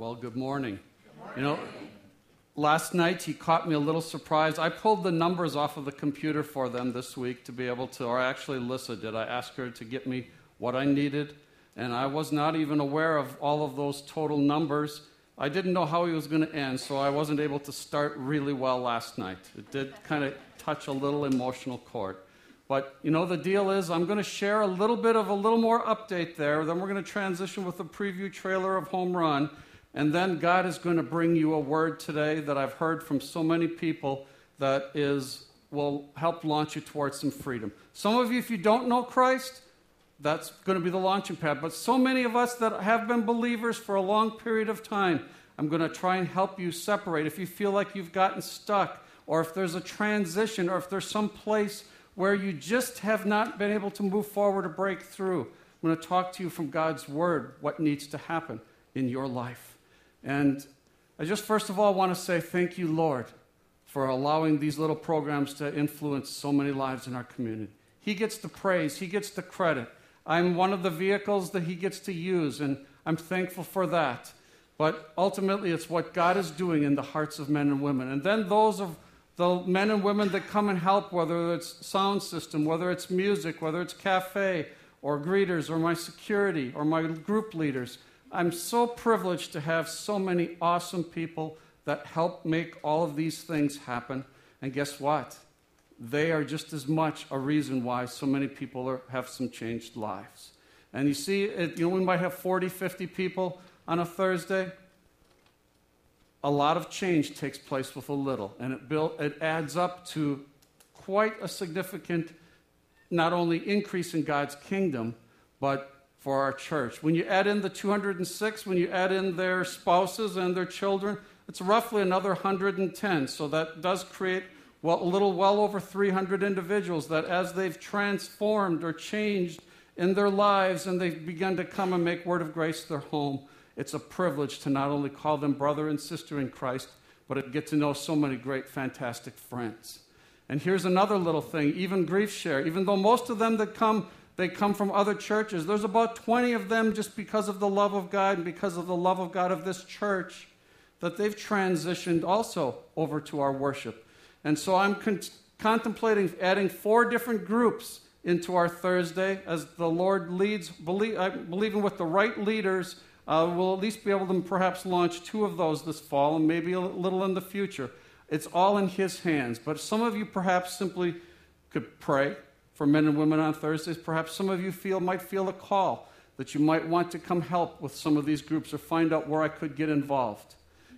Well, good morning. You know, last night he caught me a little surprised. I pulled the numbers off of the computer for them this week to be able to, or actually, Lissa did. I asked her to get me what I needed, and I was not even aware of all of those total numbers. I didn't know how he was going to end, so I wasn't able to start really well last night. It did kind of touch a little emotional chord. But you know, the deal is, I'm going to share a little bit of a little more update there. Then we're going to transition with a preview trailer of Home Run. And then God is going to bring you a word today that I've heard from so many people that is will help launch you towards some freedom. Some of you, if you don't know Christ, that's going to be the launching pad. But so many of us that have been believers for a long period of time, I'm going to try and help you separate. If you feel like you've gotten stuck, or if there's a transition, or if there's some place where you just have not been able to move forward or break through, I'm going to talk to you from God's Word what needs to happen in your life. And I just first of all want to say thank you, Lord, for allowing these little programs to influence so many lives in our community. He gets the praise, He gets the credit. I'm one of the vehicles that He gets to use, and I'm thankful for that. But ultimately, it's what God is doing in the hearts of men and women. And then those of the men and women that come and help, whether it's sound system, whether it's music, whether it's cafe, or greeters, or my security, or my group leaders. I'm so privileged to have so many awesome people that help make all of these things happen. And guess what? They are just as much a reason why so many people are, have some changed lives. And you see, it, you know, we might have 40, 50 people on a Thursday. A lot of change takes place with a little, and it, build, it adds up to quite a significant, not only increase in God's kingdom, but for our church. When you add in the 206, when you add in their spouses and their children, it's roughly another 110. So that does create well, a little well over 300 individuals that, as they've transformed or changed in their lives and they've begun to come and make Word of Grace their home, it's a privilege to not only call them brother and sister in Christ, but to get to know so many great, fantastic friends. And here's another little thing even Grief Share, even though most of them that come they come from other churches. There's about 20 of them just because of the love of God and because of the love of God of this church that they've transitioned also over to our worship. And so I'm con- contemplating adding four different groups into our Thursday as the Lord leads, believe, uh, believing with the right leaders. Uh, we'll at least be able to perhaps launch two of those this fall and maybe a little in the future. It's all in His hands. But some of you perhaps simply could pray for men and women on Thursdays. Perhaps some of you feel might feel a call that you might want to come help with some of these groups or find out where I could get involved.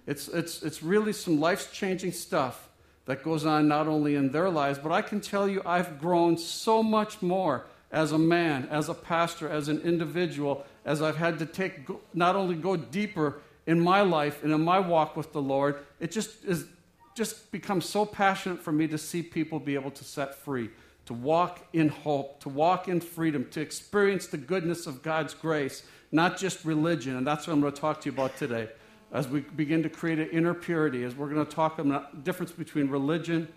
It's, it's, it's really some life changing stuff that goes on not only in their lives, but I can tell you I've grown so much more as a man, as a pastor, as an individual, as I've had to take not only go deeper in my life and in my walk with the Lord, it just is just becomes so passionate for me to see people be able to set free to walk in hope, to walk in freedom, to experience the goodness of God's grace, not just religion. And that's what I'm going to talk to you about today. As we begin to create an inner purity, as we're going to talk about the difference between religion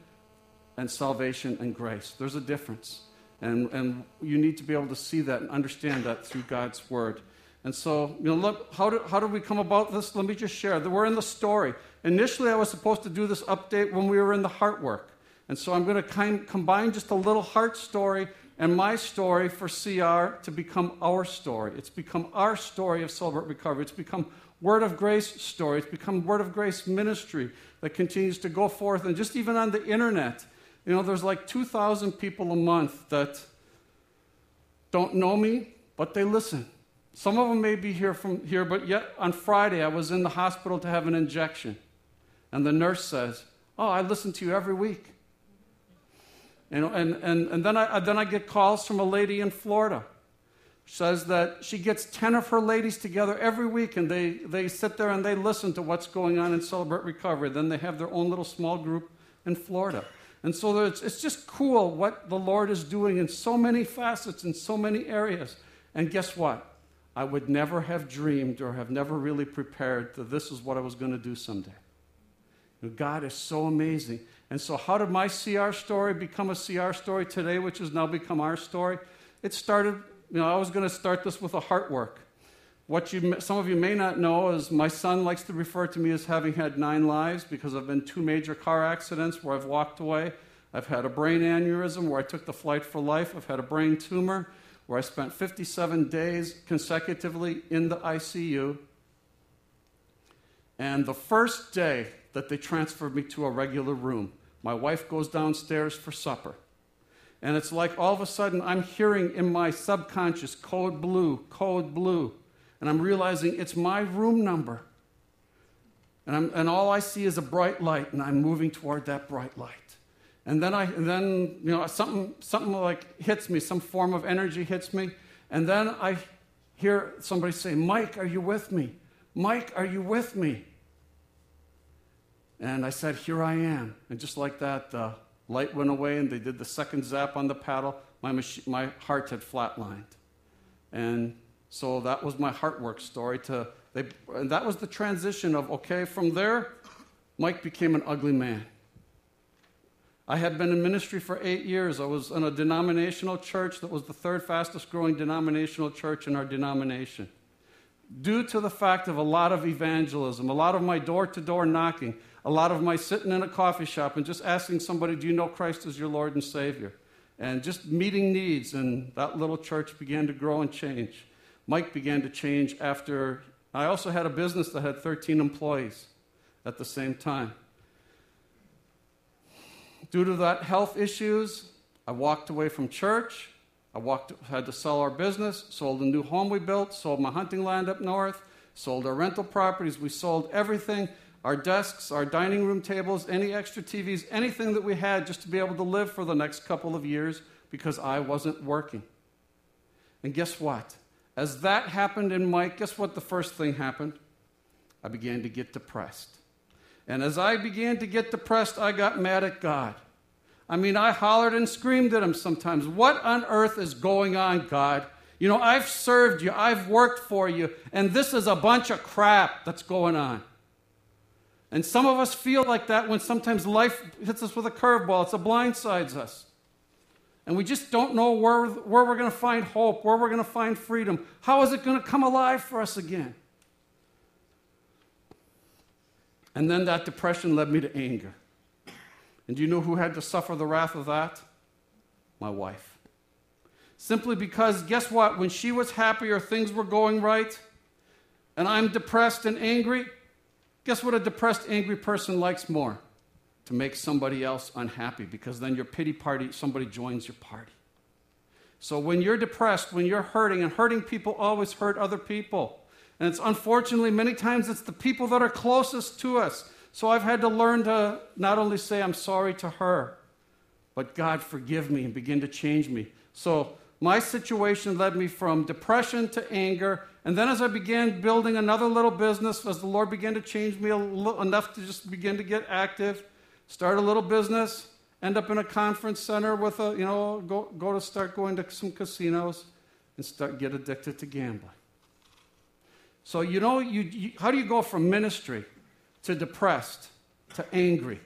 and salvation and grace. There's a difference. And, and you need to be able to see that and understand that through God's word. And so, you know, look, how did, how did we come about this? Let me just share. We're in the story. Initially, I was supposed to do this update when we were in the heart work. And so I'm going to combine just a little heart story and my story for CR to become our story. It's become our story of Celebrate Recovery. It's become Word of Grace story. It's become Word of Grace ministry that continues to go forth. And just even on the internet, you know, there's like 2,000 people a month that don't know me, but they listen. Some of them may be here from here, but yet on Friday I was in the hospital to have an injection. And the nurse says, Oh, I listen to you every week. And, and, and, and then, I, then I get calls from a lady in Florida. Says that she gets 10 of her ladies together every week and they, they sit there and they listen to what's going on in Celebrate Recovery. Then they have their own little small group in Florida. And so it's, it's just cool what the Lord is doing in so many facets, in so many areas. And guess what? I would never have dreamed or have never really prepared that this is what I was going to do someday. God is so amazing. And so, how did my CR story become a CR story today, which has now become our story? It started, you know, I was going to start this with a heart work. what you, some of you may not know is my son likes to refer to me as having had nine lives because I've been two major car accidents where I've walked away. I've had a brain aneurysm where I took the flight for life. I've had a brain tumor where I spent 57 days consecutively in the ICU. And the first day that they transferred me to a regular room, my wife goes downstairs for supper. And it's like all of a sudden I'm hearing in my subconscious code blue, code blue and I'm realizing it's my room number. And, I'm, and all I see is a bright light, and I'm moving toward that bright light. And then, I, and then you know, something, something like hits me, some form of energy hits me, and then I hear somebody say, Mike, are you with me? Mike, are you with me? And I said, Here I am. And just like that, the light went away, and they did the second zap on the paddle. My, mach- my heart had flatlined. And so that was my heartwork story. To they, and that was the transition of okay. From there, Mike became an ugly man. I had been in ministry for eight years. I was in a denominational church that was the third fastest growing denominational church in our denomination. Due to the fact of a lot of evangelism, a lot of my door to door knocking, a lot of my sitting in a coffee shop and just asking somebody, Do you know Christ as your Lord and Savior? And just meeting needs, and that little church began to grow and change. Mike began to change after I also had a business that had 13 employees at the same time. Due to that health issues, I walked away from church. I walked, had to sell our business, sold a new home we built, sold my hunting land up north, sold our rental properties. We sold everything our desks, our dining room tables, any extra TVs, anything that we had just to be able to live for the next couple of years because I wasn't working. And guess what? As that happened in Mike, guess what the first thing happened? I began to get depressed. And as I began to get depressed, I got mad at God. I mean, I hollered and screamed at him sometimes. What on earth is going on, God? You know, I've served you, I've worked for you, and this is a bunch of crap that's going on. And some of us feel like that when sometimes life hits us with a curveball, it's a blindsides us and we just don't know where, where we're going to find hope, where we're going to find freedom. How is it going to come alive for us again? And then that depression led me to anger. And do you know who had to suffer the wrath of that? My wife. Simply because, guess what? When she was happier, things were going right, and I'm depressed and angry, guess what a depressed, angry person likes more? to make somebody else unhappy because then your pity party, somebody joins your party. So when you're depressed, when you're hurting, and hurting people always hurt other people. And it's unfortunately, many times it's the people that are closest to us. So I've had to learn to not only say I'm sorry to her, but God forgive me and begin to change me. So my situation led me from depression to anger. And then as I began building another little business, as the Lord began to change me enough to just begin to get active, start a little business, end up in a conference center with a, you know, go, go to start going to some casinos and start get addicted to gambling. So, you know, you, you, how do you go from ministry to depressed to angry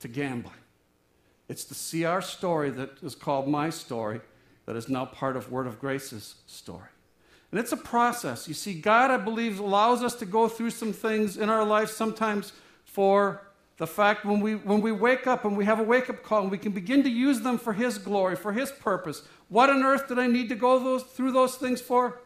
to gambling? It's the CR story that is called My Story that is now part of Word of Grace's story. And it's a process. You see, God, I believe, allows us to go through some things in our life sometimes for the fact when we, when we wake up and we have a wake up call and we can begin to use them for His glory, for His purpose. What on earth did I need to go those, through those things for?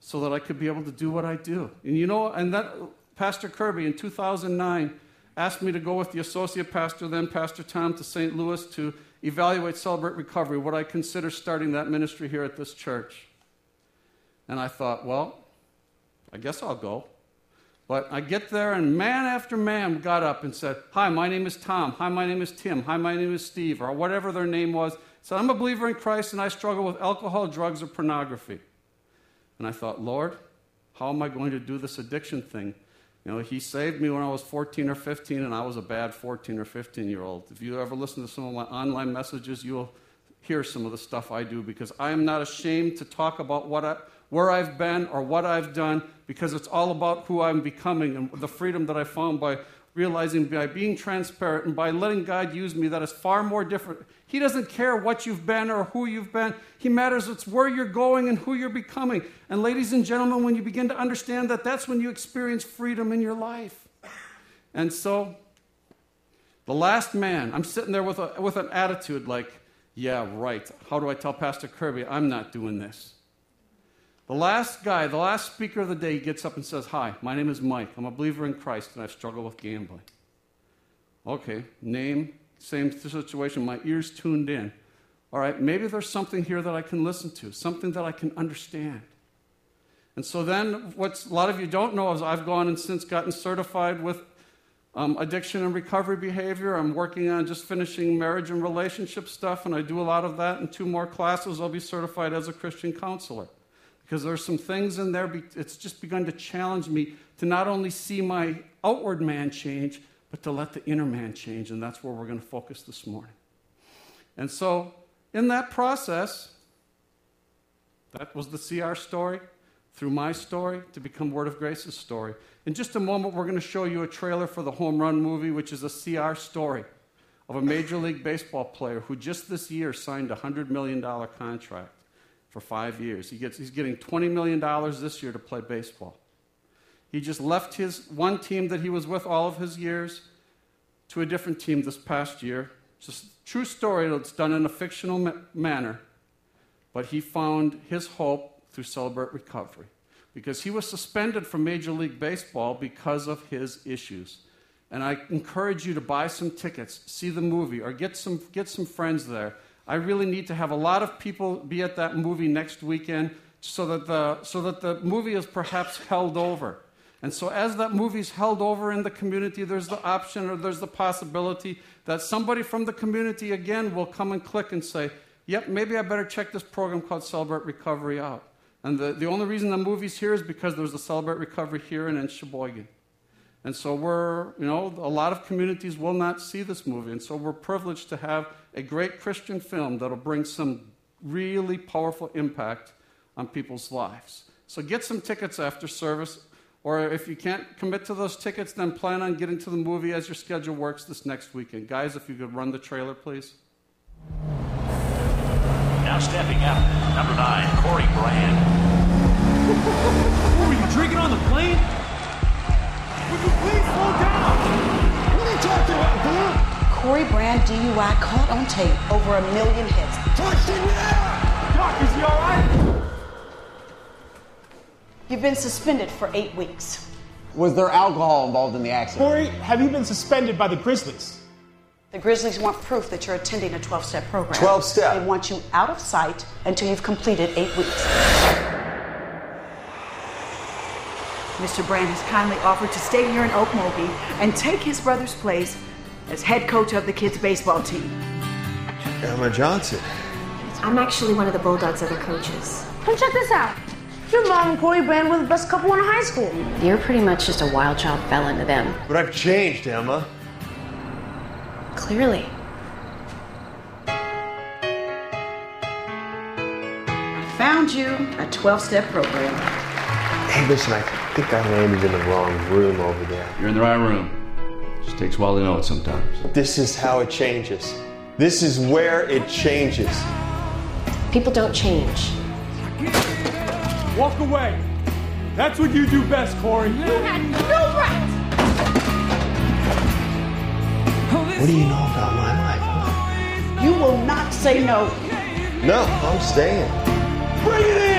So that I could be able to do what I do. And you know, and that Pastor Kirby in 2009 asked me to go with the associate pastor, then Pastor Tom, to St. Louis to evaluate Celebrate Recovery, would I consider starting that ministry here at this church. And I thought, well, I guess I'll go. But I get there, and man after man got up and said, Hi, my name is Tom. Hi, my name is Tim. Hi, my name is Steve, or whatever their name was. Said, I'm a believer in Christ, and I struggle with alcohol, drugs, or pornography. And I thought, Lord, how am I going to do this addiction thing? You know, He saved me when I was 14 or 15, and I was a bad 14 or 15 year old. If you ever listen to some of my online messages, you'll hear some of the stuff I do because I am not ashamed to talk about what I, where I've been or what I've done because it's all about who I'm becoming and the freedom that I found by realizing by being transparent and by letting God use me that is far more different. He doesn't care what you've been or who you've been. He matters it's where you're going and who you're becoming. And ladies and gentlemen, when you begin to understand that, that's when you experience freedom in your life. And so, the last man, I'm sitting there with, a, with an attitude like, yeah, right. How do I tell Pastor Kirby I'm not doing this? The last guy, the last speaker of the day, gets up and says, Hi, my name is Mike. I'm a believer in Christ and I struggle with gambling. Okay, name, same situation. My ears tuned in. All right, maybe there's something here that I can listen to, something that I can understand. And so then, what a lot of you don't know is I've gone and since gotten certified with um, addiction and recovery behavior. I'm working on just finishing marriage and relationship stuff, and I do a lot of that. In two more classes, I'll be certified as a Christian counselor because there's some things in there, it's just begun to challenge me to not only see my outward man change, but to let the inner man change. And that's where we're going to focus this morning. And so, in that process, that was the CR story, through my story to become Word of Grace's story. In just a moment, we're going to show you a trailer for the Home Run movie, which is a CR story of a Major League Baseball player who just this year signed a $100 million contract for five years. He gets, he's getting $20 million this year to play baseball. He just left his one team that he was with all of his years to a different team this past year. It's a true story that's done in a fictional ma- manner, but he found his hope through Celebrate Recovery because he was suspended from Major League Baseball because of his issues. And I encourage you to buy some tickets, see the movie, or get some, get some friends there I really need to have a lot of people be at that movie next weekend so that the, so that the movie is perhaps held over. And so, as that movie is held over in the community, there's the option or there's the possibility that somebody from the community again will come and click and say, Yep, maybe I better check this program called Celebrate Recovery out. And the, the only reason the movie's here is because there's a Celebrate Recovery here and in Sheboygan. And so we're, you know, a lot of communities will not see this movie. And so we're privileged to have a great Christian film that'll bring some really powerful impact on people's lives. So get some tickets after service. Or if you can't commit to those tickets, then plan on getting to the movie as your schedule works this next weekend. Guys, if you could run the trailer, please. Now stepping up, number nine, Corey Brand. Were you drinking on the plane? Would you please slow down? What are you talking about, dude? Corey Brand DUI caught on tape over a million hits. Touch in there! Doc, is he all right? You've been suspended for eight weeks. Was there alcohol involved in the accident? Corey, have you been suspended by the Grizzlies? The Grizzlies want proof that you're attending a 12 step program. 12 step? They want you out of sight until you've completed eight weeks. Mr. Brand has kindly offered to stay here in Okmulgee and take his brother's place as head coach of the kids' baseball team. Emma Johnson. I'm actually one of the Bulldogs' other coaches. Come check this out. Your mom and Corey Brand were the best couple in high school. You're pretty much just a wild child fell into them. But I've changed, Emma. Clearly. I found you a 12 step program. Hey, listen, I think I landed in the wrong room over there. You're in the right room. Just takes a while to know it sometimes. This is how it changes. This is where it changes. People don't change. Walk away. That's what you do best, Corey. You had no right. What do you know about my life? huh? You will not say no. No, I'm staying. Bring it in!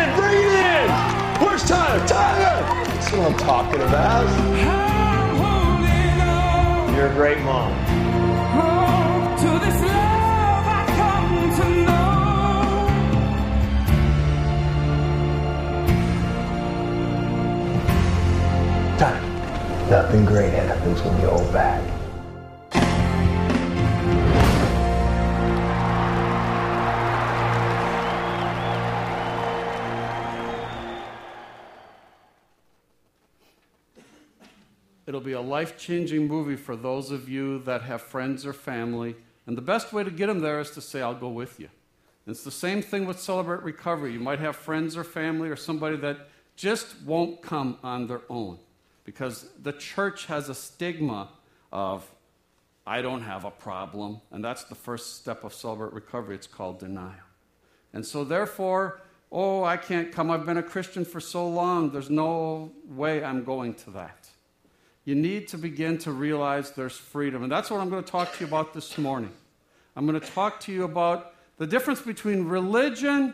Tyler? Tyler! That's what I'm talking about. You're a great mom. Tyler, nothing great happens when you hold back. A life changing movie for those of you that have friends or family. And the best way to get them there is to say, I'll go with you. And it's the same thing with Celebrate Recovery. You might have friends or family or somebody that just won't come on their own because the church has a stigma of, I don't have a problem. And that's the first step of celebrate recovery. It's called denial. And so, therefore, oh, I can't come. I've been a Christian for so long. There's no way I'm going to that. You need to begin to realize there's freedom. And that's what I'm going to talk to you about this morning. I'm going to talk to you about the difference between religion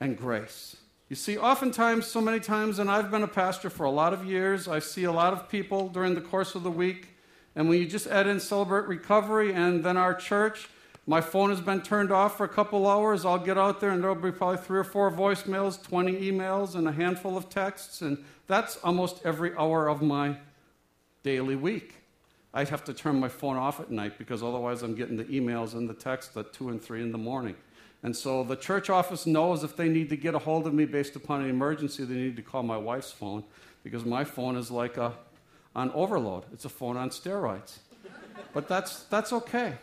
and grace. You see, oftentimes, so many times, and I've been a pastor for a lot of years, I see a lot of people during the course of the week. And when you just add in Celebrate Recovery and then our church, my phone has been turned off for a couple hours. I'll get out there and there'll be probably three or four voicemails, 20 emails, and a handful of texts. And that's almost every hour of my daily week. I have to turn my phone off at night because otherwise I'm getting the emails and the texts at 2 and 3 in the morning. And so the church office knows if they need to get a hold of me based upon an emergency, they need to call my wife's phone because my phone is like a, on overload. It's a phone on steroids. but that's, that's okay.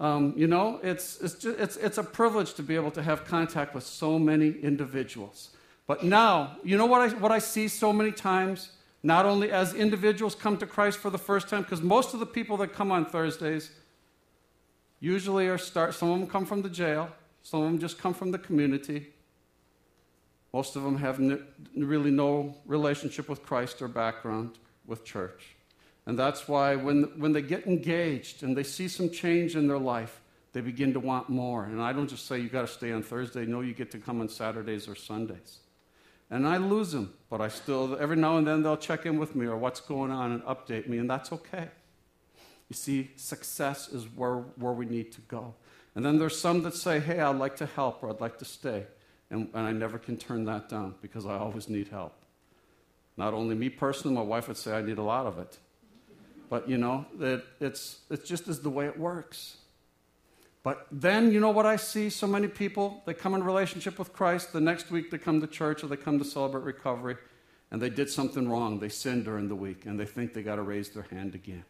Um, you know, it's, it's, just, it's, it's a privilege to be able to have contact with so many individuals. But now, you know what I, what I see so many times? Not only as individuals come to Christ for the first time, because most of the people that come on Thursdays usually are start, some of them come from the jail, some of them just come from the community. Most of them have n- really no relationship with Christ or background with church. And that's why when, when they get engaged and they see some change in their life, they begin to want more. And I don't just say you got to stay on Thursday. No, you get to come on Saturdays or Sundays. And I lose them, but I still, every now and then they'll check in with me or what's going on and update me, and that's okay. You see, success is where, where we need to go. And then there's some that say, hey, I'd like to help or I'd like to stay. And, and I never can turn that down because I always need help. Not only me personally, my wife would say I need a lot of it. But you know, it, it's, it's just as the way it works. But then, you know what I see? So many people, they come in relationship with Christ. The next week, they come to church or they come to celebrate recovery, and they did something wrong. They sinned during the week, and they think they got to raise their hand again.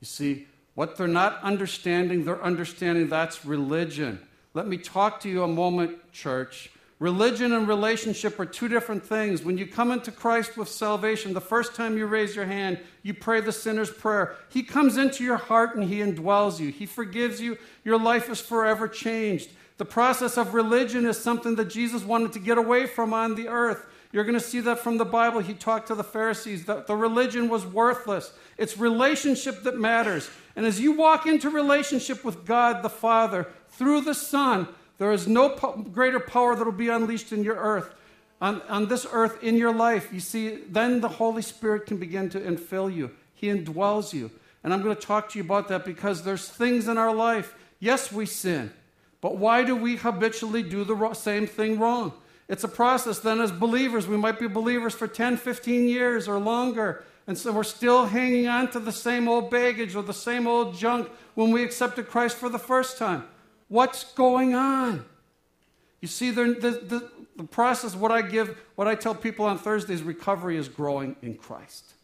You see, what they're not understanding, they're understanding that's religion. Let me talk to you a moment, church. Religion and relationship are two different things. When you come into Christ with salvation, the first time you raise your hand, you pray the sinner's prayer. He comes into your heart and He indwells you. He forgives you. Your life is forever changed. The process of religion is something that Jesus wanted to get away from on the earth. You're going to see that from the Bible. He talked to the Pharisees that the religion was worthless. It's relationship that matters. And as you walk into relationship with God the Father through the Son, there is no po- greater power that will be unleashed in your earth, on, on this earth, in your life. You see, then the Holy Spirit can begin to infill you. He indwells you. And I'm going to talk to you about that because there's things in our life. Yes, we sin. But why do we habitually do the same thing wrong? It's a process. Then, as believers, we might be believers for 10, 15 years or longer. And so we're still hanging on to the same old baggage or the same old junk when we accepted Christ for the first time. What's going on? You see, the, the, the, process, what I give, what I tell people on Thursdays, recovery is growing in Christ.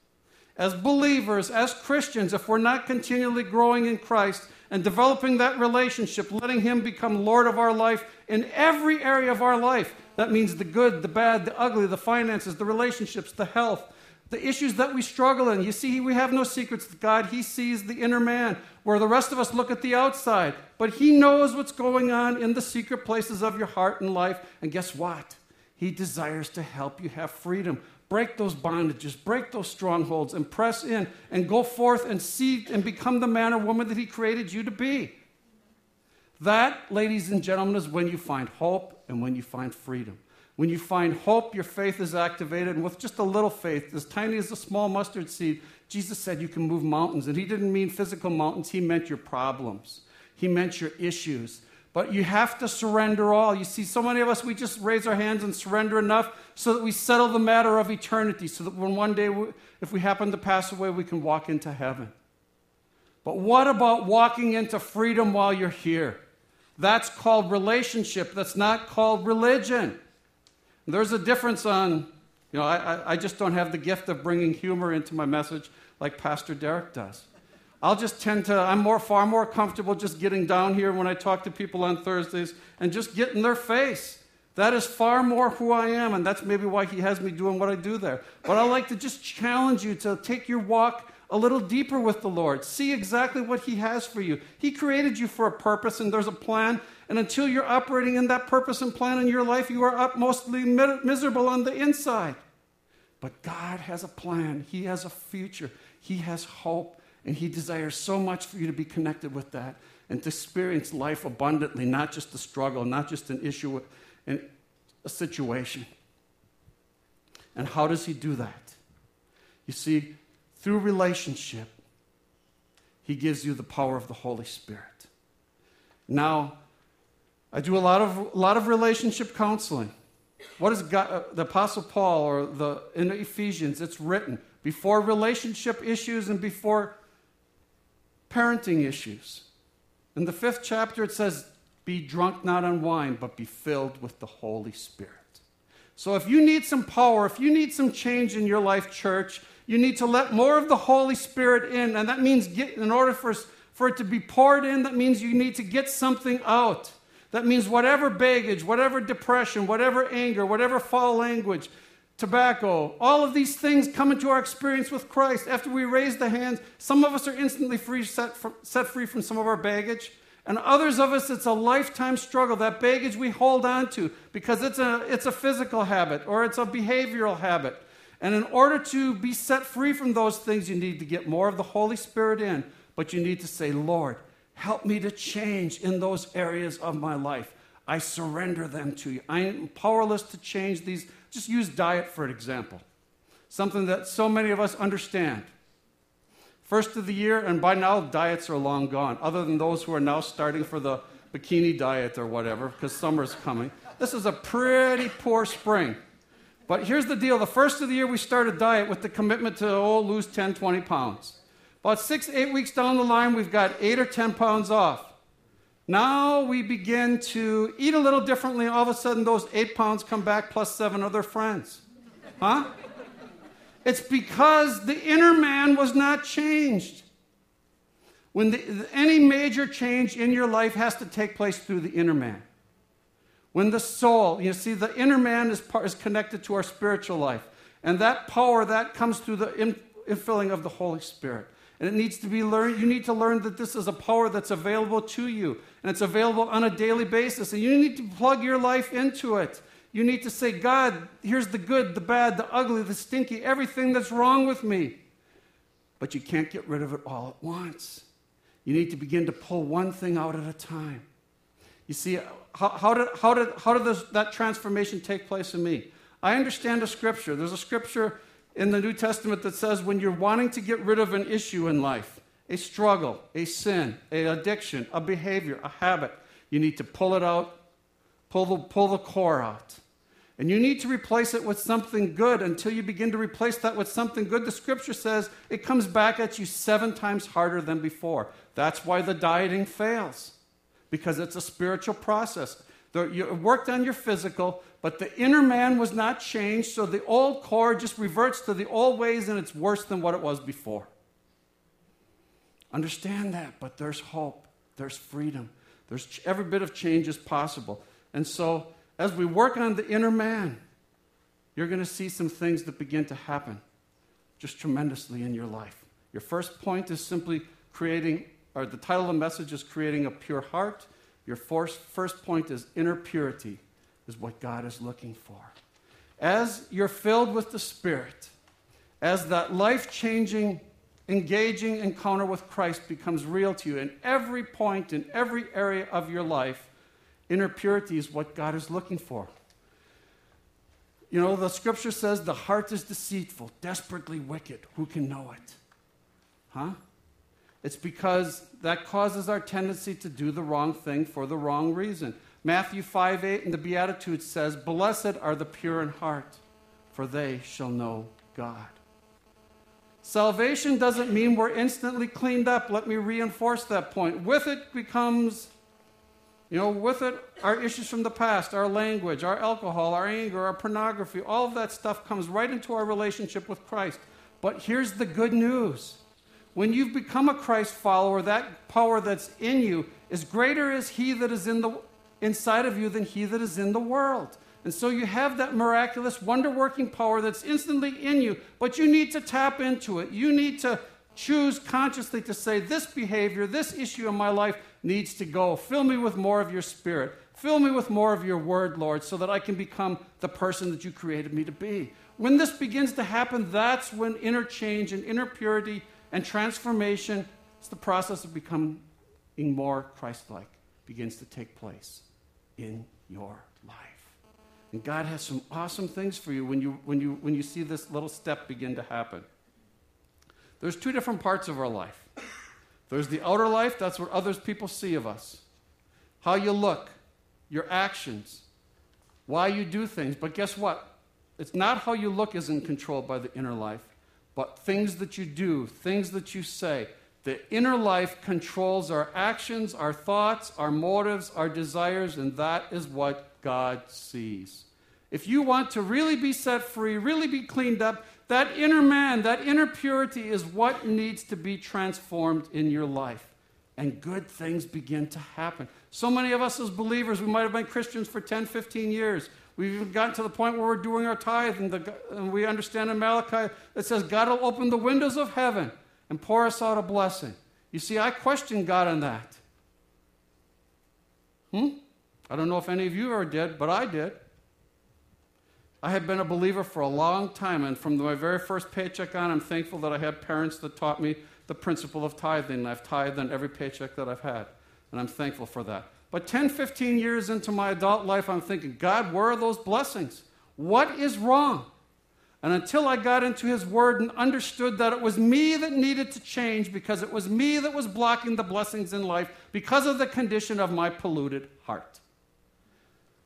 As believers, as Christians, if we're not continually growing in Christ and developing that relationship, letting Him become Lord of our life in every area of our life, that means the good, the bad, the ugly, the finances, the relationships, the health, the issues that we struggle in. You see, we have no secrets with God. He sees the inner man, where the rest of us look at the outside. But He knows what's going on in the secret places of your heart and life. And guess what? He desires to help you have freedom. Break those bondages, break those strongholds, and press in and go forth and see and become the man or woman that He created you to be. That, ladies and gentlemen, is when you find hope and when you find freedom. When you find hope, your faith is activated. And with just a little faith, as tiny as a small mustard seed, Jesus said you can move mountains. And he didn't mean physical mountains, he meant your problems, he meant your issues. But you have to surrender all. You see, so many of us, we just raise our hands and surrender enough so that we settle the matter of eternity, so that when one day, if we happen to pass away, we can walk into heaven. But what about walking into freedom while you're here? That's called relationship. That's not called religion. There's a difference on, you know, I, I just don't have the gift of bringing humor into my message like Pastor Derek does. I'll just tend to, I'm more, far more comfortable just getting down here when I talk to people on Thursdays and just get in their face. That is far more who I am, and that's maybe why he has me doing what I do there. But I like to just challenge you to take your walk a little deeper with the Lord. See exactly what He has for you. He created you for a purpose, and there's a plan. And until you're operating in that purpose and plan in your life, you are mostly miserable on the inside. But God has a plan, He has a future, He has hope, and He desires so much for you to be connected with that and to experience life abundantly, not just a struggle, not just an issue, and a situation. And how does He do that? You see, through relationship, He gives you the power of the Holy Spirit. Now, I do a lot of, lot of relationship counseling. What is God, uh, the Apostle Paul or the, in Ephesians? It's written before relationship issues and before parenting issues. In the fifth chapter, it says, Be drunk not on wine, but be filled with the Holy Spirit. So if you need some power, if you need some change in your life, church, you need to let more of the Holy Spirit in. And that means, get, in order for, for it to be poured in, that means you need to get something out. That means whatever baggage, whatever depression, whatever anger, whatever foul language, tobacco, all of these things come into our experience with Christ. After we raise the hands, some of us are instantly free, set, from, set free from some of our baggage. And others of us, it's a lifetime struggle. That baggage we hold on to because it's a, it's a physical habit or it's a behavioral habit. And in order to be set free from those things, you need to get more of the Holy Spirit in. But you need to say, Lord, Help me to change in those areas of my life. I surrender them to you. I am powerless to change these. Just use diet for an example. Something that so many of us understand. First of the year, and by now diets are long gone, other than those who are now starting for the bikini diet or whatever, because summer's coming. This is a pretty poor spring. But here's the deal the first of the year, we started a diet with the commitment to, oh, lose 10, 20 pounds. About six, eight weeks down the line, we've got eight or 10 pounds off. Now we begin to eat a little differently. All of a sudden, those eight pounds come back plus seven other friends. Huh? It's because the inner man was not changed. When the, any major change in your life has to take place through the inner man. When the soul, you see, the inner man is, part, is connected to our spiritual life. And that power, that comes through the infilling of the Holy Spirit. And it needs to be learned. You need to learn that this is a power that's available to you. And it's available on a daily basis. And you need to plug your life into it. You need to say, God, here's the good, the bad, the ugly, the stinky, everything that's wrong with me. But you can't get rid of it all at once. You need to begin to pull one thing out at a time. You see, how, how did, how did, how did this, that transformation take place in me? I understand a scripture. There's a scripture in the New Testament that says when you're wanting to get rid of an issue in life, a struggle, a sin, an addiction, a behavior, a habit, you need to pull it out, pull the, pull the core out. And you need to replace it with something good until you begin to replace that with something good. The scripture says it comes back at you seven times harder than before. That's why the dieting fails, because it's a spiritual process. You worked on your physical, but the inner man was not changed, so the old core just reverts to the old ways and it's worse than what it was before. Understand that, but there's hope, there's freedom, there's every bit of change is possible. And so, as we work on the inner man, you're going to see some things that begin to happen just tremendously in your life. Your first point is simply creating, or the title of the message is Creating a Pure Heart. Your first point is inner purity is what God is looking for. As you're filled with the Spirit, as that life changing, engaging encounter with Christ becomes real to you in every point, in every area of your life, inner purity is what God is looking for. You know, the scripture says the heart is deceitful, desperately wicked. Who can know it? Huh? It's because that causes our tendency to do the wrong thing for the wrong reason. Matthew 5 8 in the Beatitudes says, Blessed are the pure in heart, for they shall know God. Salvation doesn't mean we're instantly cleaned up. Let me reinforce that point. With it becomes, you know, with it, our issues from the past, our language, our alcohol, our anger, our pornography, all of that stuff comes right into our relationship with Christ. But here's the good news when you've become a Christ follower, that power that's in you is greater is He that is in the inside of you than he that is in the world. And so you have that miraculous, wonder working power that's instantly in you, but you need to tap into it. You need to choose consciously to say, This behavior, this issue in my life needs to go. Fill me with more of your spirit. Fill me with more of your word, Lord, so that I can become the person that you created me to be. When this begins to happen, that's when inner change and inner purity and transformation, it's the process of becoming more Christ like, begins to take place in your life. And God has some awesome things for you when you, when you, when you see this little step begin to happen. There's two different parts of our life. There's the outer life, that's what others people see of us. How you look, your actions, why you do things. But guess what? It's not how you look isn't controlled by the inner life, but things that you do, things that you say. The inner life controls our actions, our thoughts, our motives, our desires, and that is what God sees. If you want to really be set free, really be cleaned up, that inner man, that inner purity is what needs to be transformed in your life. And good things begin to happen. So many of us as believers, we might have been Christians for 10, 15 years. We've even gotten to the point where we're doing our tithe, and, the, and we understand in Malachi it says God will open the windows of heaven and pour us out a blessing. You see, I question God on that. Hmm? I don't know if any of you ever did, but I did. I had been a believer for a long time, and from my very first paycheck on, I'm thankful that I had parents that taught me the principle of tithing. I've tithed on every paycheck that I've had, and I'm thankful for that. But 10, 15 years into my adult life, I'm thinking, God, where are those blessings? What is wrong? And until I got into His Word and understood that it was me that needed to change because it was me that was blocking the blessings in life because of the condition of my polluted heart.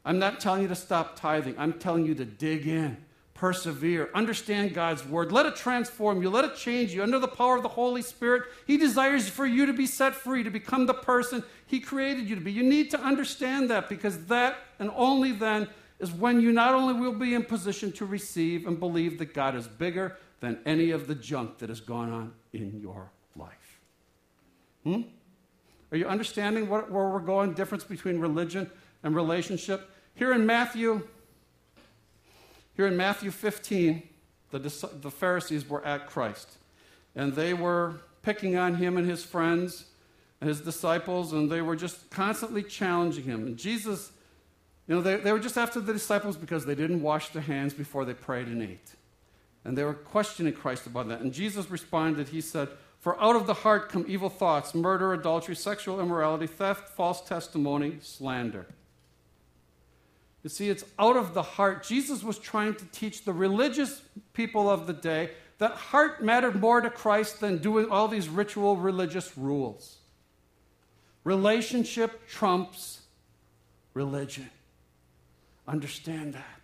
I'm not telling you to stop tithing, I'm telling you to dig in persevere, understand God's word. Let it transform you, let it change you. Under the power of the Holy Spirit, He desires for you to be set free, to become the person He created you to be. You need to understand that because that and only then is when you not only will be in position to receive and believe that God is bigger than any of the junk that has gone on in your life. Hmm? Are you understanding what, where we're going? Difference between religion and relationship? Here in Matthew here in Matthew 15, the, the Pharisees were at Christ, and they were picking on him and his friends and his disciples, and they were just constantly challenging him. And Jesus, you know, they, they were just after the disciples because they didn't wash their hands before they prayed and ate. And they were questioning Christ about that. And Jesus responded, He said, For out of the heart come evil thoughts, murder, adultery, sexual immorality, theft, false testimony, slander. You see, it's out of the heart. Jesus was trying to teach the religious people of the day that heart mattered more to Christ than doing all these ritual religious rules. Relationship trumps religion. Understand that.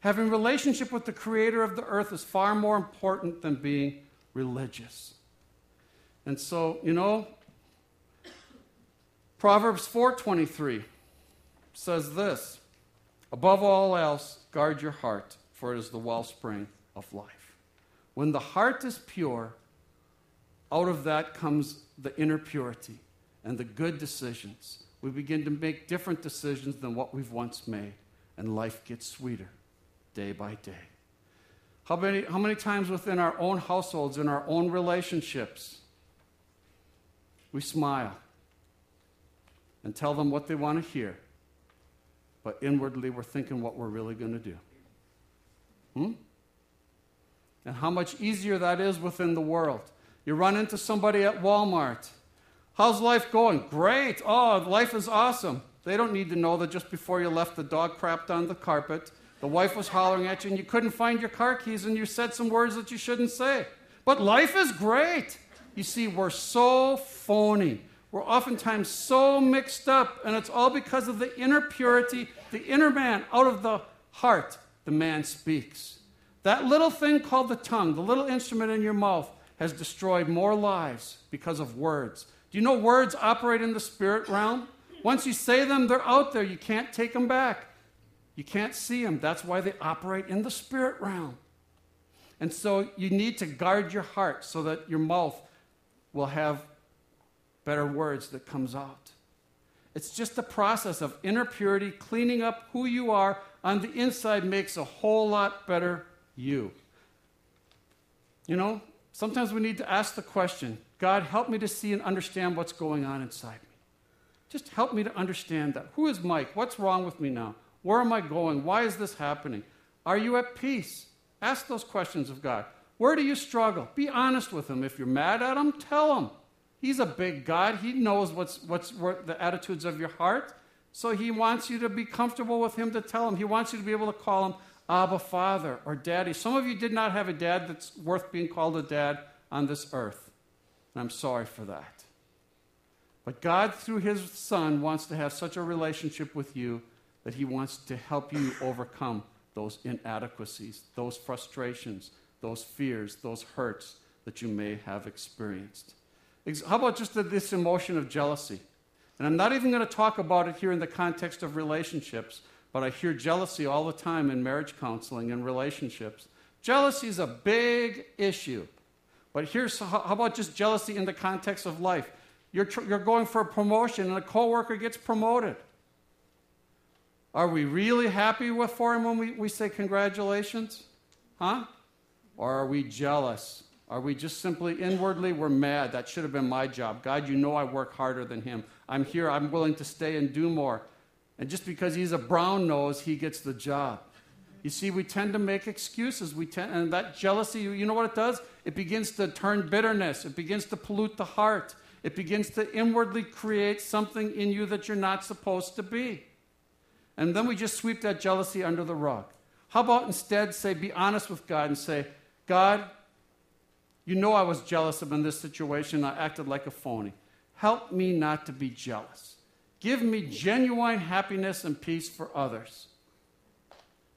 Having relationship with the creator of the earth is far more important than being religious. And so, you know, Proverbs 4:23 says this, Above all else, guard your heart, for it is the wellspring of life. When the heart is pure, out of that comes the inner purity and the good decisions. We begin to make different decisions than what we've once made, and life gets sweeter day by day. How many, how many times within our own households, in our own relationships, we smile and tell them what they want to hear but inwardly we're thinking what we're really going to do. Hmm? And how much easier that is within the world. You run into somebody at Walmart. How's life going? Great. Oh, life is awesome. They don't need to know that just before you left, the dog crapped on the carpet, the wife was hollering at you, and you couldn't find your car keys, and you said some words that you shouldn't say. But life is great. You see, we're so phony. We're oftentimes so mixed up, and it's all because of the inner purity the inner man, out of the heart, the man speaks. That little thing called the tongue, the little instrument in your mouth, has destroyed more lives because of words. Do you know words operate in the spirit realm? Once you say them, they're out there. You can't take them back. You can't see them. That's why they operate in the spirit realm. And so you need to guard your heart so that your mouth will have better words that comes out. It's just a process of inner purity, cleaning up who you are on the inside makes a whole lot better you. You know, Sometimes we need to ask the question God, help me to see and understand what's going on inside. Just help me to understand that. Who is Mike? What's wrong with me now? Where am I going? Why is this happening? Are you at peace? Ask those questions of God. Where do you struggle? Be honest with Him. If you're mad at Him, tell Him. He's a big God. He knows what's, what's what the attitudes of your heart. So He wants you to be comfortable with Him to tell Him. He wants you to be able to call Him Abba Father or Daddy. Some of you did not have a dad that's worth being called a dad on this earth. And I'm sorry for that. But God, through His Son, wants to have such a relationship with you that He wants to help you overcome those inadequacies, those frustrations, those fears, those hurts that you may have experienced. How about just this emotion of jealousy? And I'm not even going to talk about it here in the context of relationships but I hear jealousy all the time in marriage counseling and relationships. Jealousy is a big issue. But here's how about just jealousy in the context of life? You're, tr- you're going for a promotion and a coworker gets promoted. Are we really happy with for him when we, we say congratulations? Huh? Or are we jealous? Are we just simply inwardly, we're mad? That should have been my job. God, you know I work harder than him. I'm here, I'm willing to stay and do more. And just because he's a brown nose, he gets the job. You see, we tend to make excuses. We tend, and that jealousy, you know what it does? It begins to turn bitterness. It begins to pollute the heart. It begins to inwardly create something in you that you're not supposed to be. And then we just sweep that jealousy under the rug. How about instead say, be honest with God and say, God, you know I was jealous of in this situation. I acted like a phony. Help me not to be jealous. Give me genuine happiness and peace for others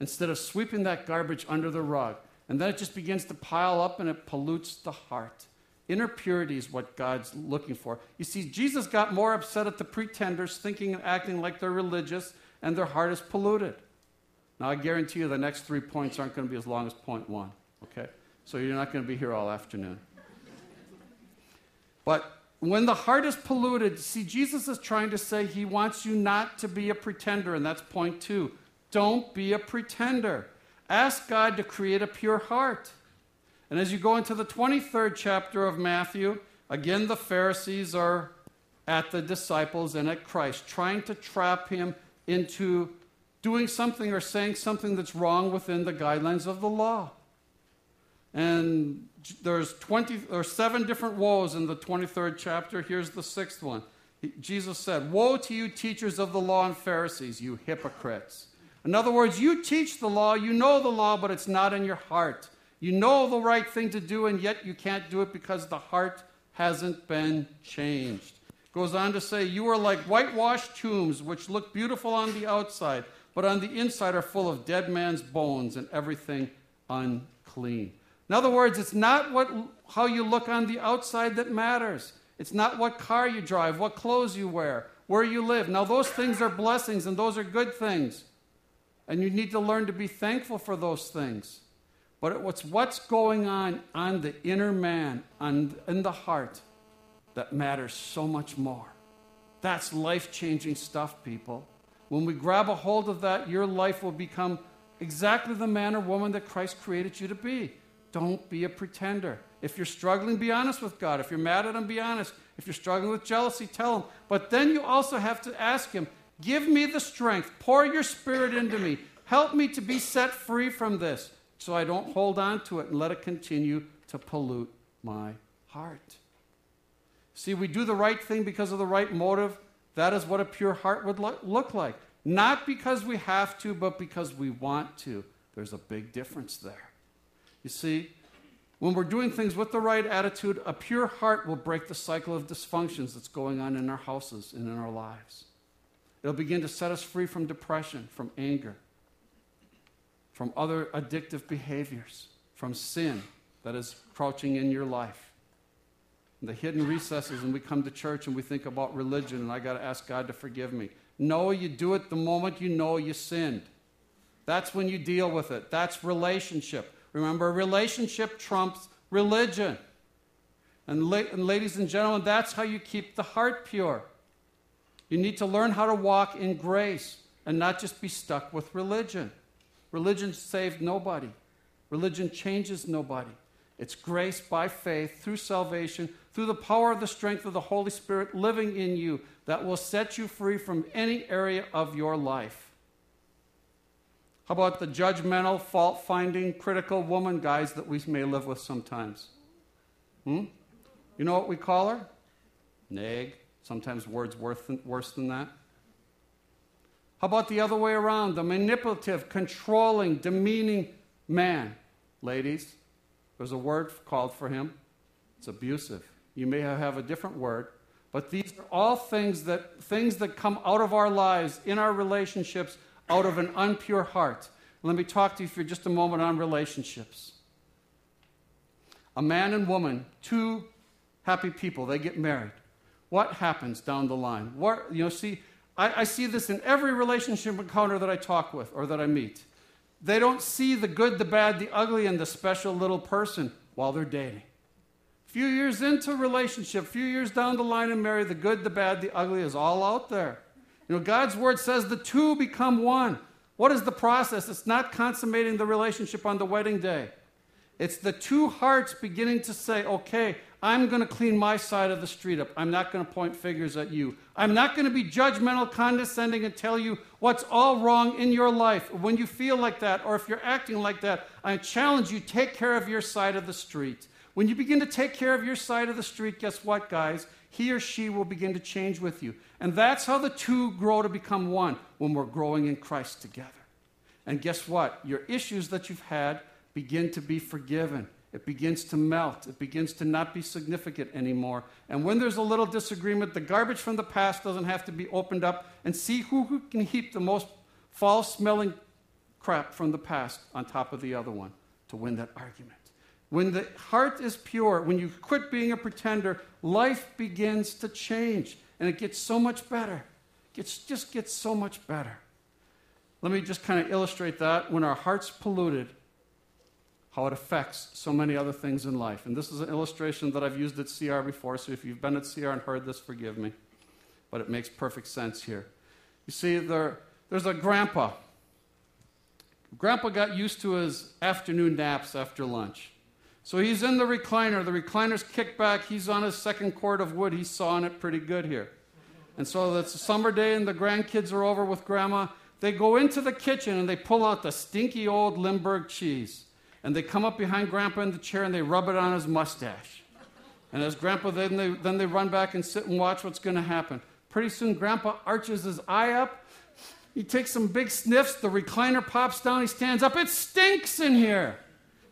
instead of sweeping that garbage under the rug. And then it just begins to pile up and it pollutes the heart. Inner purity is what God's looking for. You see, Jesus got more upset at the pretenders thinking and acting like they're religious and their heart is polluted. Now, I guarantee you the next three points aren't going to be as long as point one, okay? So you're not going to be here all afternoon. But when the heart is polluted, see, Jesus is trying to say he wants you not to be a pretender, and that's point two. Don't be a pretender. Ask God to create a pure heart. And as you go into the 23rd chapter of Matthew, again, the Pharisees are at the disciples and at Christ, trying to trap him into doing something or saying something that's wrong within the guidelines of the law. And there's 20 or seven different woes in the 23rd chapter. Here's the sixth one. Jesus said, Woe to you, teachers of the law and Pharisees, you hypocrites. In other words, you teach the law, you know the law, but it's not in your heart. You know the right thing to do, and yet you can't do it because the heart hasn't been changed. Goes on to say, You are like whitewashed tombs, which look beautiful on the outside, but on the inside are full of dead man's bones and everything unclean. In other words, it's not what, how you look on the outside that matters. It's not what car you drive, what clothes you wear, where you live. Now, those things are blessings and those are good things. And you need to learn to be thankful for those things. But it's what's going on on the inner man, on, in the heart, that matters so much more. That's life changing stuff, people. When we grab a hold of that, your life will become exactly the man or woman that Christ created you to be. Don't be a pretender. If you're struggling, be honest with God. If you're mad at Him, be honest. If you're struggling with jealousy, tell Him. But then you also have to ask Him, Give me the strength. Pour your spirit into me. Help me to be set free from this so I don't hold on to it and let it continue to pollute my heart. See, we do the right thing because of the right motive. That is what a pure heart would look like. Not because we have to, but because we want to. There's a big difference there. You see, when we're doing things with the right attitude, a pure heart will break the cycle of dysfunctions that's going on in our houses and in our lives. It'll begin to set us free from depression, from anger, from other addictive behaviors, from sin that is crouching in your life. The hidden recesses, and we come to church and we think about religion, and I got to ask God to forgive me. No, you do it the moment you know you sinned. That's when you deal with it. That's relationship. Remember, relationship trumps religion. And, la- and, ladies and gentlemen, that's how you keep the heart pure. You need to learn how to walk in grace and not just be stuck with religion. Religion saved nobody, religion changes nobody. It's grace by faith through salvation, through the power of the strength of the Holy Spirit living in you that will set you free from any area of your life. How about the judgmental, fault finding, critical woman guys that we may live with sometimes? Hmm? You know what we call her? Nag. Sometimes words worse than that. How about the other way around? The manipulative, controlling, demeaning man. Ladies, there's a word called for him. It's abusive. You may have a different word, but these are all things that things that come out of our lives in our relationships out of an unpure heart. Let me talk to you for just a moment on relationships. A man and woman, two happy people, they get married. What happens down the line? What, you know, see, I, I see this in every relationship encounter that I talk with or that I meet. They don't see the good, the bad, the ugly, and the special little person while they're dating. A few years into a relationship, a few years down the line and marry, the good, the bad, the ugly is all out there. You know, God's word says the two become one. What is the process? It's not consummating the relationship on the wedding day. It's the two hearts beginning to say, okay, I'm going to clean my side of the street up. I'm not going to point fingers at you. I'm not going to be judgmental, condescending, and tell you what's all wrong in your life. When you feel like that, or if you're acting like that, I challenge you take care of your side of the street. When you begin to take care of your side of the street, guess what, guys? He or she will begin to change with you. And that's how the two grow to become one when we're growing in Christ together. And guess what? Your issues that you've had begin to be forgiven it begins to melt. It begins to not be significant anymore. And when there's a little disagreement, the garbage from the past doesn't have to be opened up and see who, can heap the most foul smelling crap from the past on top of the other one to win that argument. When the heart is pure, when you quit being a pretender, life begins to change and it gets so much better. It just gets so much better. Let me just kind of illustrate that. When our heart's polluted, how it affects so many other things in life. And this is an illustration that I've used at CR before, so if you've been at CR and heard this, forgive me. But it makes perfect sense here. You see, there, there's a grandpa. Grandpa got used to his afternoon naps after lunch. So he's in the recliner. The recliner's kicked back. He's on his second cord of wood. He's sawing it pretty good here. And so it's a summer day, and the grandkids are over with grandma. They go into the kitchen and they pull out the stinky old Limburg cheese and they come up behind Grandpa in the chair and they rub it on his mustache. And as Grandpa, then they, then they run back and sit and watch what's going to happen. Pretty soon, Grandpa arches his eye up. He takes some big sniffs. The recliner pops down. He stands up. It stinks in here.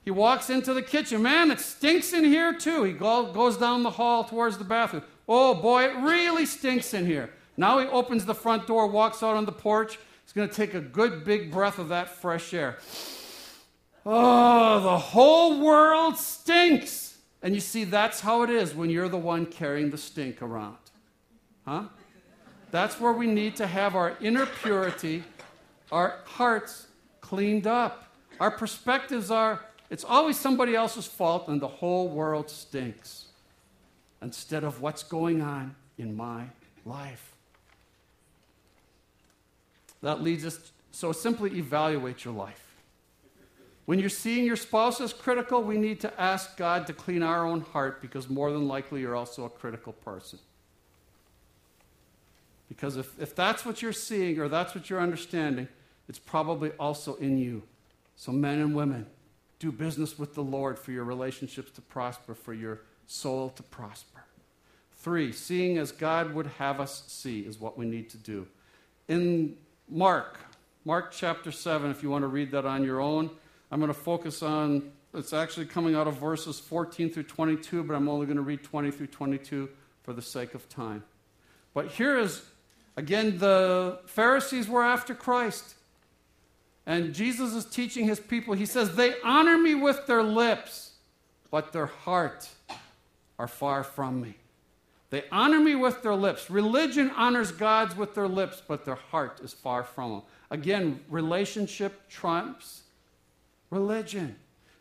He walks into the kitchen. Man, it stinks in here too. He go, goes down the hall towards the bathroom. Oh boy, it really stinks in here. Now he opens the front door, walks out on the porch. He's going to take a good big breath of that fresh air. Oh, the whole world stinks. And you see, that's how it is when you're the one carrying the stink around. Huh? That's where we need to have our inner purity, our hearts cleaned up. Our perspectives are it's always somebody else's fault and the whole world stinks instead of what's going on in my life. That leads us, so simply evaluate your life. When you're seeing your spouse as critical, we need to ask God to clean our own heart because more than likely you're also a critical person. Because if, if that's what you're seeing or that's what you're understanding, it's probably also in you. So, men and women, do business with the Lord for your relationships to prosper, for your soul to prosper. Three, seeing as God would have us see is what we need to do. In Mark, Mark chapter 7, if you want to read that on your own, I'm going to focus on, it's actually coming out of verses 14 through 22, but I'm only going to read 20 through 22 for the sake of time. But here is, again, the Pharisees were after Christ. And Jesus is teaching his people. He says, They honor me with their lips, but their heart are far from me. They honor me with their lips. Religion honors God's with their lips, but their heart is far from them. Again, relationship trumps religion.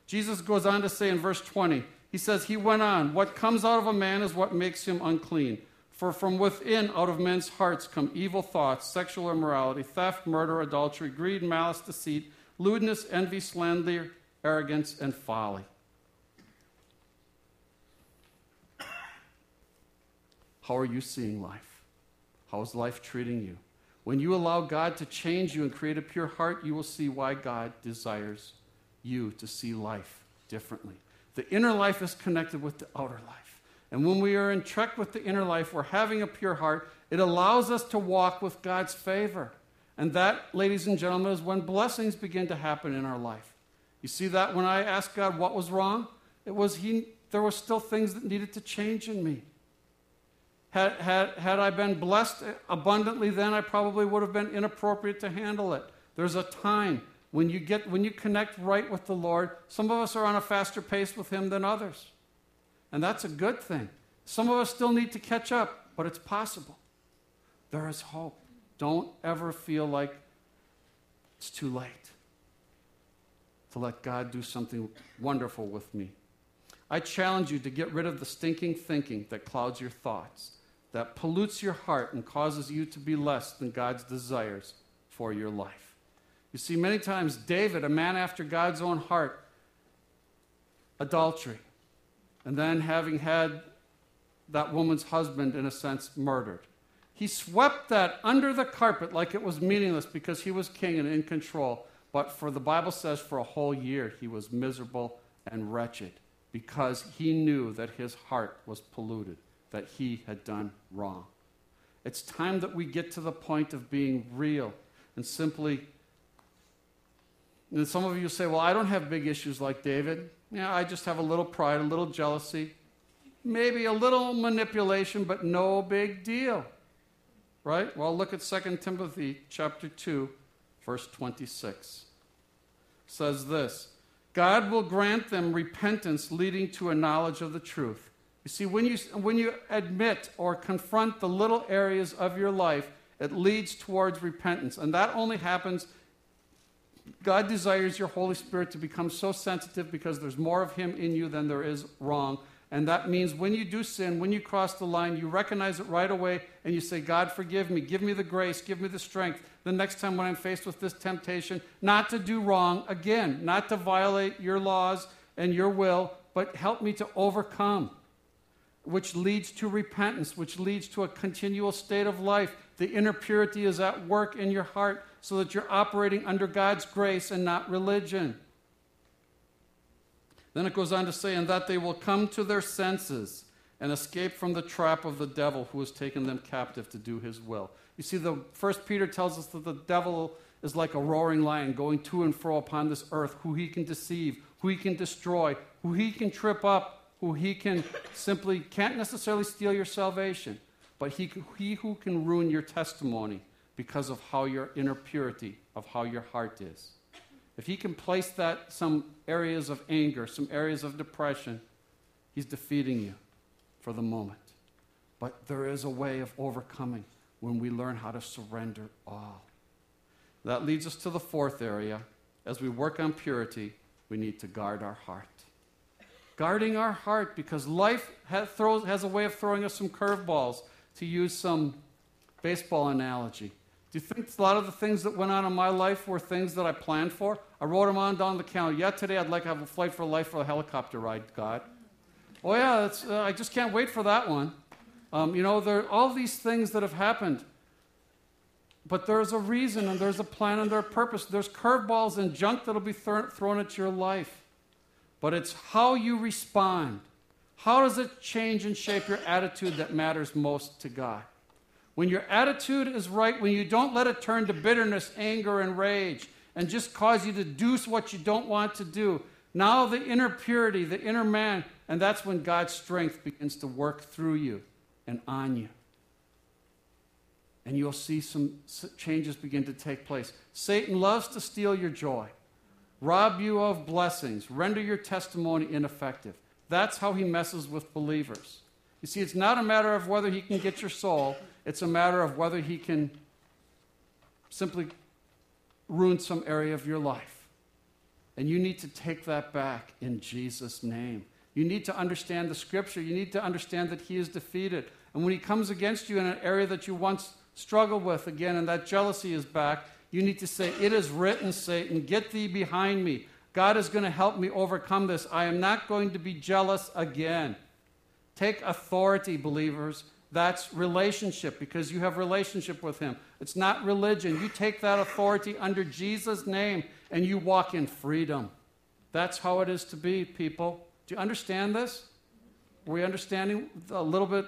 Jesus goes on to say in verse 20, he says, He went on, What comes out of a man is what makes him unclean. For from within, out of men's hearts, come evil thoughts, sexual immorality, theft, murder, adultery, greed, malice, deceit, lewdness, envy, slander, arrogance, and folly. How are you seeing life? How is life treating you? When you allow God to change you and create a pure heart, you will see why God desires you to see life differently. The inner life is connected with the outer life. And when we are in check with the inner life, we're having a pure heart, it allows us to walk with God's favor. And that, ladies and gentlemen, is when blessings begin to happen in our life. You see that when I asked God what was wrong? It was he, there were still things that needed to change in me. Had, had, had I been blessed abundantly then, I probably would have been inappropriate to handle it. There's a time when you, get, when you connect right with the Lord. Some of us are on a faster pace with Him than others. And that's a good thing. Some of us still need to catch up, but it's possible. There is hope. Don't ever feel like it's too late to let God do something wonderful with me. I challenge you to get rid of the stinking thinking that clouds your thoughts, that pollutes your heart and causes you to be less than God's desires for your life. You see, many times, David, a man after God's own heart, adultery, and then having had that woman's husband, in a sense, murdered. He swept that under the carpet like it was meaningless because he was king and in control. But for the Bible says for a whole year he was miserable and wretched because he knew that his heart was polluted, that he had done wrong. It's time that we get to the point of being real and simply. And some of you say, Well, I don't have big issues like David. Yeah, I just have a little pride, a little jealousy, maybe a little manipulation, but no big deal. Right? Well, look at 2 Timothy chapter 2, verse 26. It says this God will grant them repentance leading to a knowledge of the truth. You see, when you, when you admit or confront the little areas of your life, it leads towards repentance. And that only happens, God desires your Holy Spirit to become so sensitive because there's more of Him in you than there is wrong. And that means when you do sin, when you cross the line, you recognize it right away and you say, God, forgive me. Give me the grace. Give me the strength. The next time when I'm faced with this temptation, not to do wrong again, not to violate your laws and your will, but help me to overcome, which leads to repentance, which leads to a continual state of life. The inner purity is at work in your heart so that you're operating under God's grace and not religion. Then it goes on to say, and that they will come to their senses and escape from the trap of the devil who has taken them captive to do his will. You see, the first Peter tells us that the devil is like a roaring lion going to and fro upon this earth, who he can deceive, who he can destroy, who he can trip up, who he can simply can't necessarily steal your salvation, but he, he who can ruin your testimony because of how your inner purity, of how your heart is. If he can place that some areas of anger, some areas of depression, he's defeating you for the moment. But there is a way of overcoming when we learn how to surrender all. That leads us to the fourth area. As we work on purity, we need to guard our heart. Guarding our heart because life has, throws, has a way of throwing us some curveballs, to use some baseball analogy. Do you think a lot of the things that went on in my life were things that I planned for? I wrote them on down the calendar. Yeah, today I'd like to have a flight for life for a helicopter ride, God. Oh, yeah, uh, I just can't wait for that one. Um, you know, there are all these things that have happened. But there's a reason and there's a plan and there's a purpose. There's curveballs and junk that'll be th- thrown at your life. But it's how you respond. How does it change and shape your attitude that matters most to God? When your attitude is right, when you don't let it turn to bitterness, anger, and rage, and just cause you to do what you don't want to do, now the inner purity, the inner man, and that's when God's strength begins to work through you and on you. And you'll see some changes begin to take place. Satan loves to steal your joy, rob you of blessings, render your testimony ineffective. That's how he messes with believers. You see, it's not a matter of whether he can get your soul, it's a matter of whether he can simply ruin some area of your life. And you need to take that back in Jesus' name. You need to understand the scripture. You need to understand that he is defeated. And when he comes against you in an area that you once struggled with again, and that jealousy is back, you need to say, It is written, Satan, get thee behind me. God is going to help me overcome this. I am not going to be jealous again. Take authority, believers, That's relationship because you have relationship with him. It's not religion. You take that authority under Jesus' name and you walk in freedom. That's how it is to be, people. Do you understand this? Are we understanding a little bit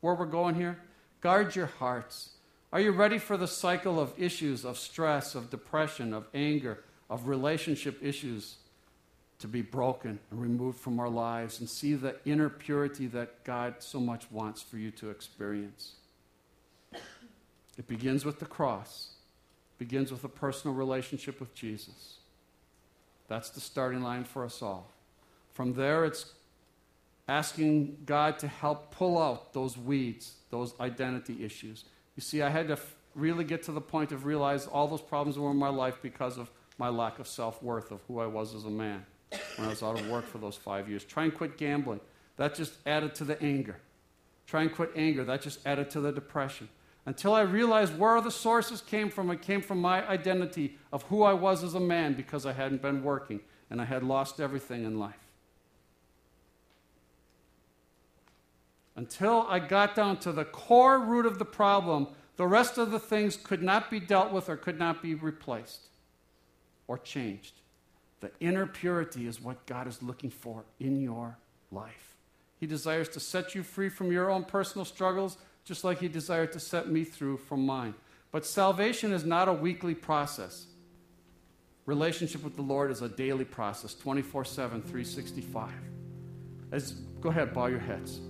where we're going here? Guard your hearts. Are you ready for the cycle of issues, of stress, of depression, of anger, of relationship issues to be broken and removed from our lives and see the inner purity that God so much wants for you to experience? It begins with the cross, it begins with a personal relationship with Jesus. That's the starting line for us all. From there, it's asking God to help pull out those weeds, those identity issues. You see, I had to really get to the point of realize all those problems were in my life because of my lack of self worth of who I was as a man when I was out of work for those five years. Try and quit gambling. That just added to the anger. Try and quit anger. That just added to the depression. Until I realized where the sources came from, it came from my identity of who I was as a man because I hadn't been working and I had lost everything in life. Until I got down to the core root of the problem, the rest of the things could not be dealt with or could not be replaced or changed. The inner purity is what God is looking for in your life. He desires to set you free from your own personal struggles, just like He desired to set me through from mine. But salvation is not a weekly process. Relationship with the Lord is a daily process, 24 7, 365. As, go ahead, bow your heads.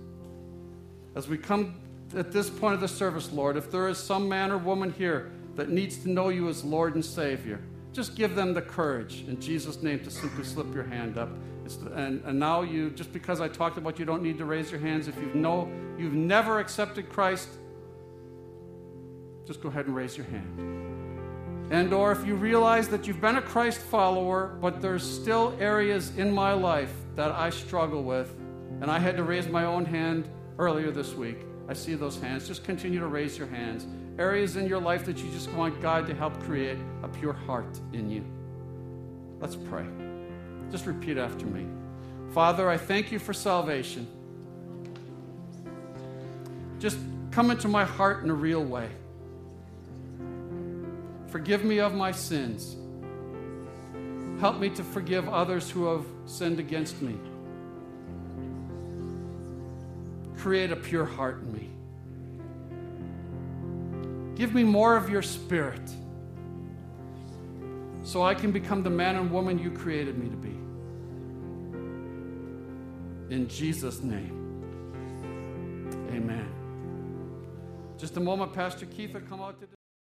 As we come at this point of the service, Lord, if there is some man or woman here that needs to know you as Lord and Savior, just give them the courage in Jesus' name to simply slip your hand up. The, and, and now you, just because I talked about you don't need to raise your hands. If you know you've never accepted Christ, just go ahead and raise your hand. And or if you realize that you've been a Christ follower, but there's still areas in my life that I struggle with, and I had to raise my own hand earlier this week. I see those hands. Just continue to raise your hands. Areas in your life that you just want God to help create a pure heart in you. Let's pray. Just repeat after me. Father, I thank you for salvation. Just come into my heart in a real way. Forgive me of my sins. Help me to forgive others who have sinned against me. Create a pure heart in me. Give me more of your spirit so I can become the man and woman you created me to be. In Jesus' name, amen. Just a moment, Pastor Keith will come out to.